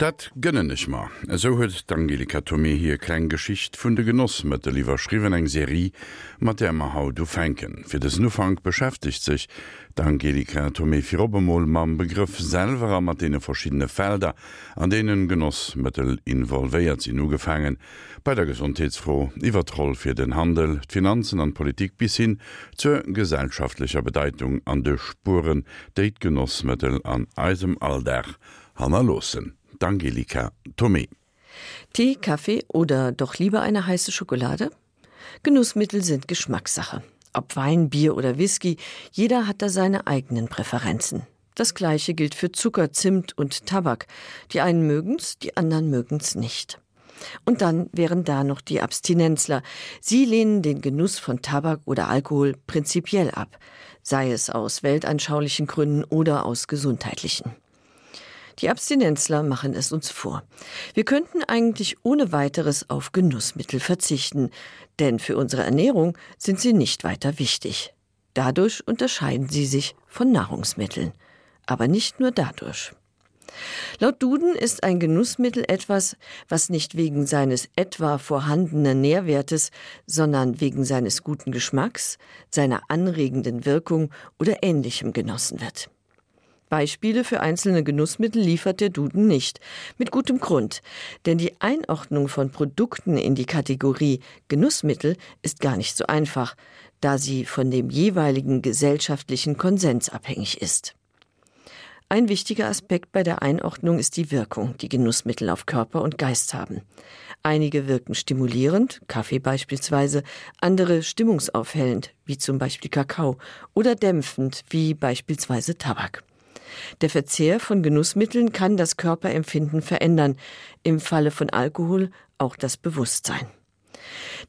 Dat gënne ich ma. So huet d'Angelika Tomé hier klein Geschicht vun de Genoss mat der liewer schriwen eng Serie mat der ma haut du fenken. Fi des Nufang beschäftigt sich d'Angelika Tomé fir Obermoll mam Begriff selverer mat dee verschiedene Felder, an denen Genossmittel involvéiert sie nu gefangen, bei der Gesundheitsfrau, iwwertroll fir den Handel, Finanzen an Politik bis hin zur gesellschaftlicher Bedeutung an de Spuren deit Genossmittel an Eisem Alldach hanner losen. Angelika Tomé. Tee, Kaffee oder doch lieber eine heiße Schokolade? Genussmittel sind Geschmackssache. Ob Wein, Bier oder Whisky, jeder hat da seine eigenen Präferenzen. Das gleiche gilt für Zucker, Zimt und Tabak. Die einen mögen's, die anderen mögen's nicht. Und dann wären da noch die Abstinenzler. Sie lehnen den Genuss von Tabak oder Alkohol prinzipiell ab, sei es aus weltanschaulichen Gründen oder aus gesundheitlichen. Die Abstinenzler machen es uns vor. Wir könnten eigentlich ohne weiteres auf Genussmittel verzichten, denn für unsere Ernährung sind sie nicht weiter wichtig. Dadurch unterscheiden sie sich von Nahrungsmitteln, aber nicht nur dadurch. Laut Duden ist ein Genussmittel etwas, was nicht wegen seines etwa vorhandenen Nährwertes, sondern wegen seines guten Geschmacks, seiner anregenden Wirkung oder ähnlichem genossen wird. Beispiele für einzelne Genussmittel liefert der Duden nicht. Mit gutem Grund. Denn die Einordnung von Produkten in die Kategorie Genussmittel ist gar nicht so einfach, da sie von dem jeweiligen gesellschaftlichen Konsens abhängig ist. Ein wichtiger Aspekt bei der Einordnung ist die Wirkung, die Genussmittel auf Körper und Geist haben. Einige wirken stimulierend, Kaffee beispielsweise, andere stimmungsaufhellend, wie zum Beispiel Kakao, oder dämpfend, wie beispielsweise Tabak. Der Verzehr von Genussmitteln kann das Körperempfinden verändern, im Falle von Alkohol auch das Bewusstsein.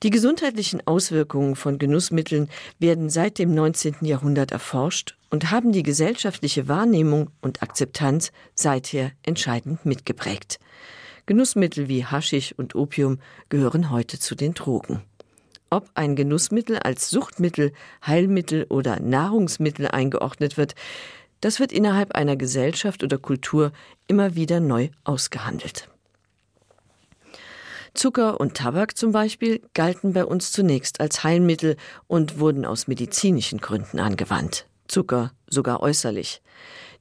Die gesundheitlichen Auswirkungen von Genussmitteln werden seit dem 19. Jahrhundert erforscht und haben die gesellschaftliche Wahrnehmung und Akzeptanz seither entscheidend mitgeprägt. Genussmittel wie Haschig und Opium gehören heute zu den Drogen. Ob ein Genussmittel als Suchtmittel, Heilmittel oder Nahrungsmittel eingeordnet wird, das wird innerhalb einer Gesellschaft oder Kultur immer wieder neu ausgehandelt. Zucker und Tabak zum Beispiel galten bei uns zunächst als Heilmittel und wurden aus medizinischen Gründen angewandt. Zucker sogar äußerlich.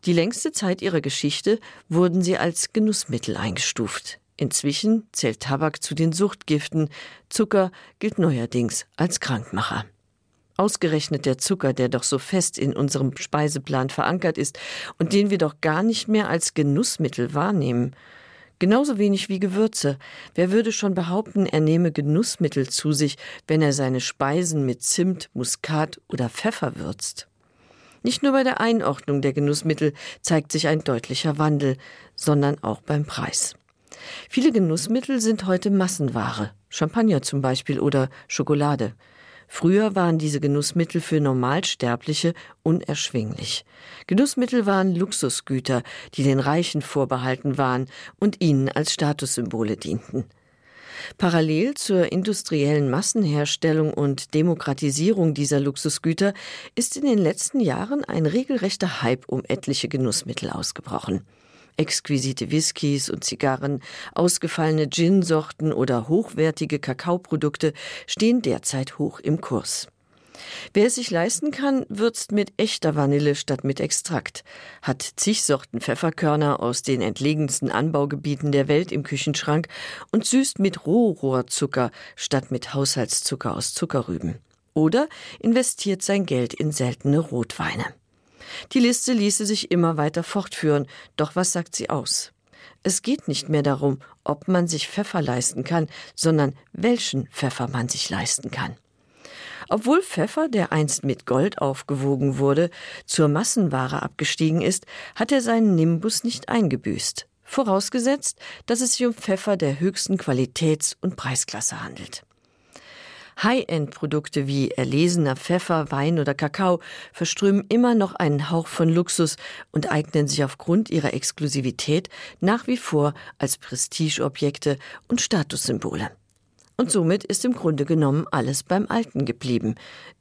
Die längste Zeit ihrer Geschichte wurden sie als Genussmittel eingestuft. Inzwischen zählt Tabak zu den Suchtgiften, Zucker gilt neuerdings als Krankmacher. Ausgerechnet der Zucker, der doch so fest in unserem Speiseplan verankert ist und den wir doch gar nicht mehr als Genussmittel wahrnehmen. Genauso wenig wie Gewürze. Wer würde schon behaupten, er nehme Genussmittel zu sich, wenn er seine Speisen mit Zimt, Muskat oder Pfeffer würzt? Nicht nur bei der Einordnung der Genussmittel zeigt sich ein deutlicher Wandel, sondern auch beim Preis. Viele Genussmittel sind heute Massenware, Champagner zum Beispiel oder Schokolade. Früher waren diese Genussmittel für Normalsterbliche unerschwinglich. Genussmittel waren Luxusgüter, die den Reichen vorbehalten waren und ihnen als Statussymbole dienten. Parallel zur industriellen Massenherstellung und Demokratisierung dieser Luxusgüter ist in den letzten Jahren ein regelrechter Hype um etliche Genussmittel ausgebrochen exquisite Whiskys und Zigarren, ausgefallene Ginsorten oder hochwertige Kakaoprodukte stehen derzeit hoch im Kurs. Wer es sich leisten kann, würzt mit echter Vanille statt mit Extrakt, hat zig Sorten Pfefferkörner aus den entlegensten Anbaugebieten der Welt im Küchenschrank und süßt mit Rohrohrzucker statt mit Haushaltszucker aus Zuckerrüben. Oder investiert sein Geld in seltene Rotweine. Die Liste ließe sich immer weiter fortführen, doch was sagt sie aus? Es geht nicht mehr darum, ob man sich Pfeffer leisten kann, sondern welchen Pfeffer man sich leisten kann. Obwohl Pfeffer, der einst mit Gold aufgewogen wurde, zur Massenware abgestiegen ist, hat er seinen Nimbus nicht eingebüßt, vorausgesetzt, dass es sich um Pfeffer der höchsten Qualitäts- und Preisklasse handelt. High-End-Produkte wie erlesener Pfeffer, Wein oder Kakao verströmen immer noch einen Hauch von Luxus und eignen sich aufgrund ihrer Exklusivität nach wie vor als Prestigeobjekte und Statussymbole. Und somit ist im Grunde genommen alles beim Alten geblieben.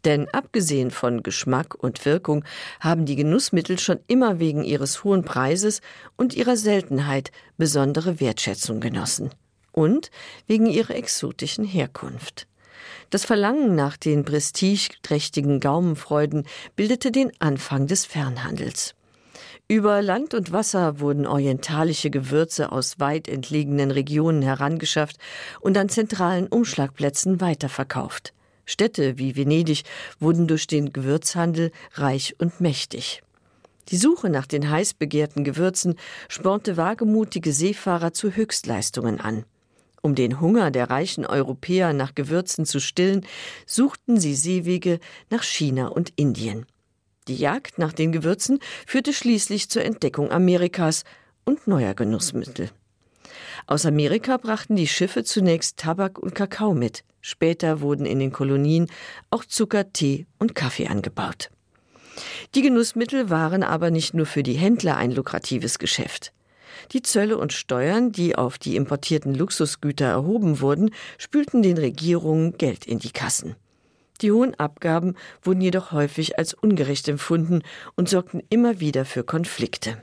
Denn abgesehen von Geschmack und Wirkung haben die Genussmittel schon immer wegen ihres hohen Preises und ihrer Seltenheit besondere Wertschätzung genossen. Und wegen ihrer exotischen Herkunft. Das Verlangen nach den prestigeträchtigen Gaumenfreuden bildete den Anfang des Fernhandels. Über Land und Wasser wurden orientalische Gewürze aus weit entlegenen Regionen herangeschafft und an zentralen Umschlagplätzen weiterverkauft. Städte wie Venedig wurden durch den Gewürzhandel reich und mächtig. Die Suche nach den heiß begehrten Gewürzen spornte wagemutige Seefahrer zu Höchstleistungen an. Um den Hunger der reichen Europäer nach Gewürzen zu stillen, suchten sie Seewege nach China und Indien. Die Jagd nach den Gewürzen führte schließlich zur Entdeckung Amerikas und neuer Genussmittel. Aus Amerika brachten die Schiffe zunächst Tabak und Kakao mit. Später wurden in den Kolonien auch Zucker, Tee und Kaffee angebaut. Die Genussmittel waren aber nicht nur für die Händler ein lukratives Geschäft. Die Zölle und Steuern, die auf die importierten Luxusgüter erhoben wurden, spülten den Regierungen Geld in die Kassen. Die hohen Abgaben wurden jedoch häufig als ungerecht empfunden und sorgten immer wieder für Konflikte.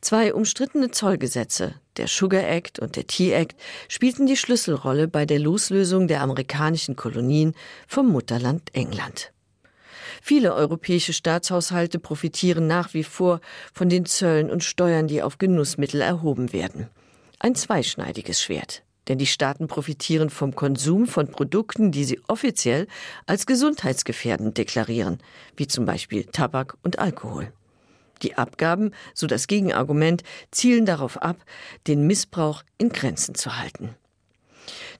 Zwei umstrittene Zollgesetze, der Sugar Act und der Tea Act, spielten die Schlüsselrolle bei der Loslösung der amerikanischen Kolonien vom Mutterland England. Viele europäische Staatshaushalte profitieren nach wie vor von den Zöllen und Steuern, die auf Genussmittel erhoben werden. Ein zweischneidiges Schwert denn die Staaten profitieren vom Konsum von Produkten, die sie offiziell als gesundheitsgefährdend deklarieren, wie zum Beispiel Tabak und Alkohol. Die Abgaben, so das Gegenargument, zielen darauf ab, den Missbrauch in Grenzen zu halten.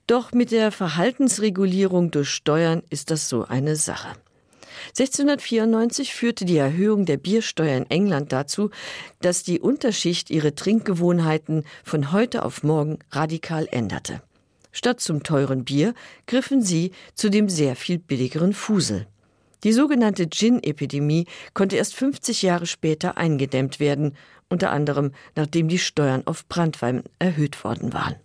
Doch mit der Verhaltensregulierung durch Steuern ist das so eine Sache. 1694 führte die Erhöhung der Biersteuer in England dazu, dass die Unterschicht ihre Trinkgewohnheiten von heute auf morgen radikal änderte. Statt zum teuren Bier griffen sie zu dem sehr viel billigeren Fusel. Die sogenannte Gin-Epidemie konnte erst 50 Jahre später eingedämmt werden, unter anderem nachdem die Steuern auf Brandwein erhöht worden waren.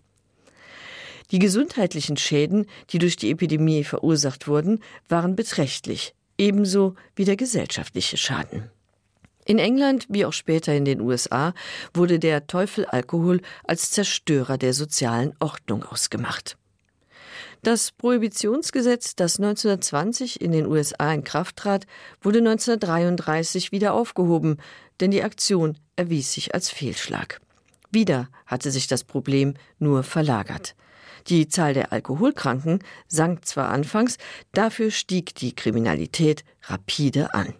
Die gesundheitlichen Schäden, die durch die Epidemie verursacht wurden, waren beträchtlich ebenso wie der gesellschaftliche Schaden. In England wie auch später in den USA wurde der Teufel Alkohol als Zerstörer der sozialen Ordnung ausgemacht. Das Prohibitionsgesetz, das 1920 in den USA in Kraft trat, wurde 1933 wieder aufgehoben, denn die Aktion erwies sich als Fehlschlag. Wieder hatte sich das Problem nur verlagert. Die Zahl der Alkoholkranken sank zwar anfangs, dafür stieg die Kriminalität rapide an.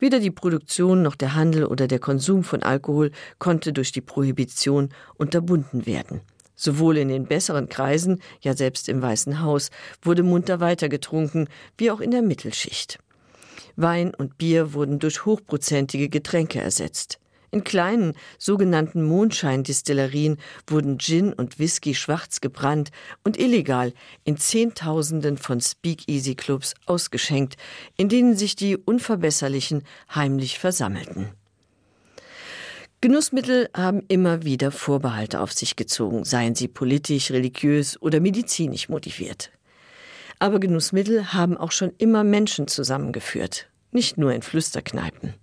Weder die Produktion noch der Handel oder der Konsum von Alkohol konnte durch die Prohibition unterbunden werden. Sowohl in den besseren Kreisen, ja selbst im Weißen Haus, wurde munter weitergetrunken, wie auch in der Mittelschicht. Wein und Bier wurden durch hochprozentige Getränke ersetzt. In kleinen sogenannten Mondscheindistillerien wurden Gin und Whisky schwarz gebrannt und illegal in Zehntausenden von Speakeasy-Clubs ausgeschenkt, in denen sich die Unverbesserlichen heimlich versammelten. Genussmittel haben immer wieder Vorbehalte auf sich gezogen, seien sie politisch, religiös oder medizinisch motiviert. Aber Genussmittel haben auch schon immer Menschen zusammengeführt, nicht nur in Flüsterkneipen.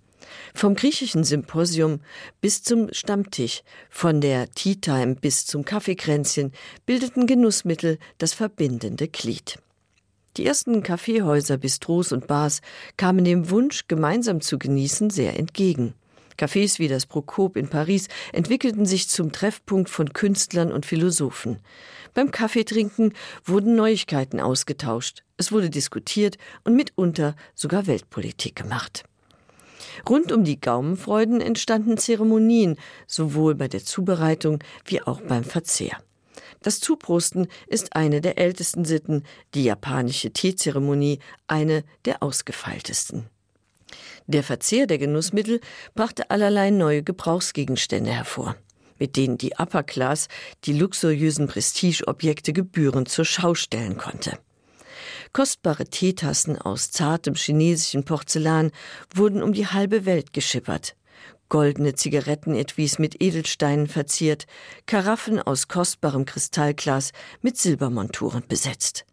Vom griechischen Symposium bis zum Stammtisch, von der Tea Time bis zum Kaffeekränzchen bildeten Genussmittel das verbindende Glied. Die ersten Kaffeehäuser, Bistros und Bars kamen dem Wunsch, gemeinsam zu genießen, sehr entgegen. Cafés wie das Prokop in Paris entwickelten sich zum Treffpunkt von Künstlern und Philosophen. Beim Kaffeetrinken wurden Neuigkeiten ausgetauscht, es wurde diskutiert und mitunter sogar Weltpolitik gemacht. Rund um die Gaumenfreuden entstanden Zeremonien, sowohl bei der Zubereitung wie auch beim Verzehr. Das Zuprosten ist eine der ältesten Sitten, die japanische Teezeremonie eine der ausgefeiltesten. Der Verzehr der Genussmittel brachte allerlei neue Gebrauchsgegenstände hervor, mit denen die Upper Class die luxuriösen Prestigeobjekte gebührend zur Schau stellen konnte. Kostbare Teetassen aus zartem chinesischen Porzellan wurden um die halbe Welt geschippert. goldene Zigarettenetwies mit Edelsteinen verziert, Karaffen aus kostbarem Kristallglas mit Silbermonturen besetzt.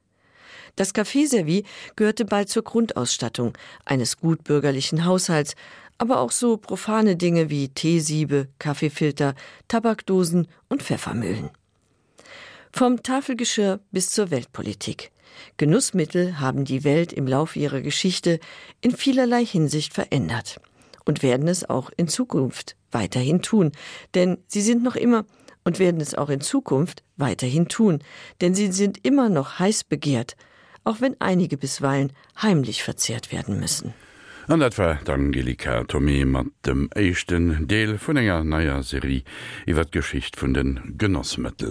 Das Kaffeeservie gehörte bald zur Grundausstattung eines gutbürgerlichen Haushalts, aber auch so profane Dinge wie Teesiebe, Kaffeefilter, Tabakdosen und Pfeffermühlen. Vom Tafelgeschirr bis zur Weltpolitik. Genussmittel haben die Welt im Laufe ihrer Geschichte in vielerlei Hinsicht verändert und werden es auch in Zukunft weiterhin tun, denn sie sind noch immer und werden es auch in Zukunft weiterhin tun, denn sie sind immer noch heiß begehrt, auch wenn einige bisweilen heimlich verzehrt werden müssen. An etwa d'Angelika Tomé mat dem échten Deel vun enger naier Serie iwwer d'Geschicht vun den Genossmëttel.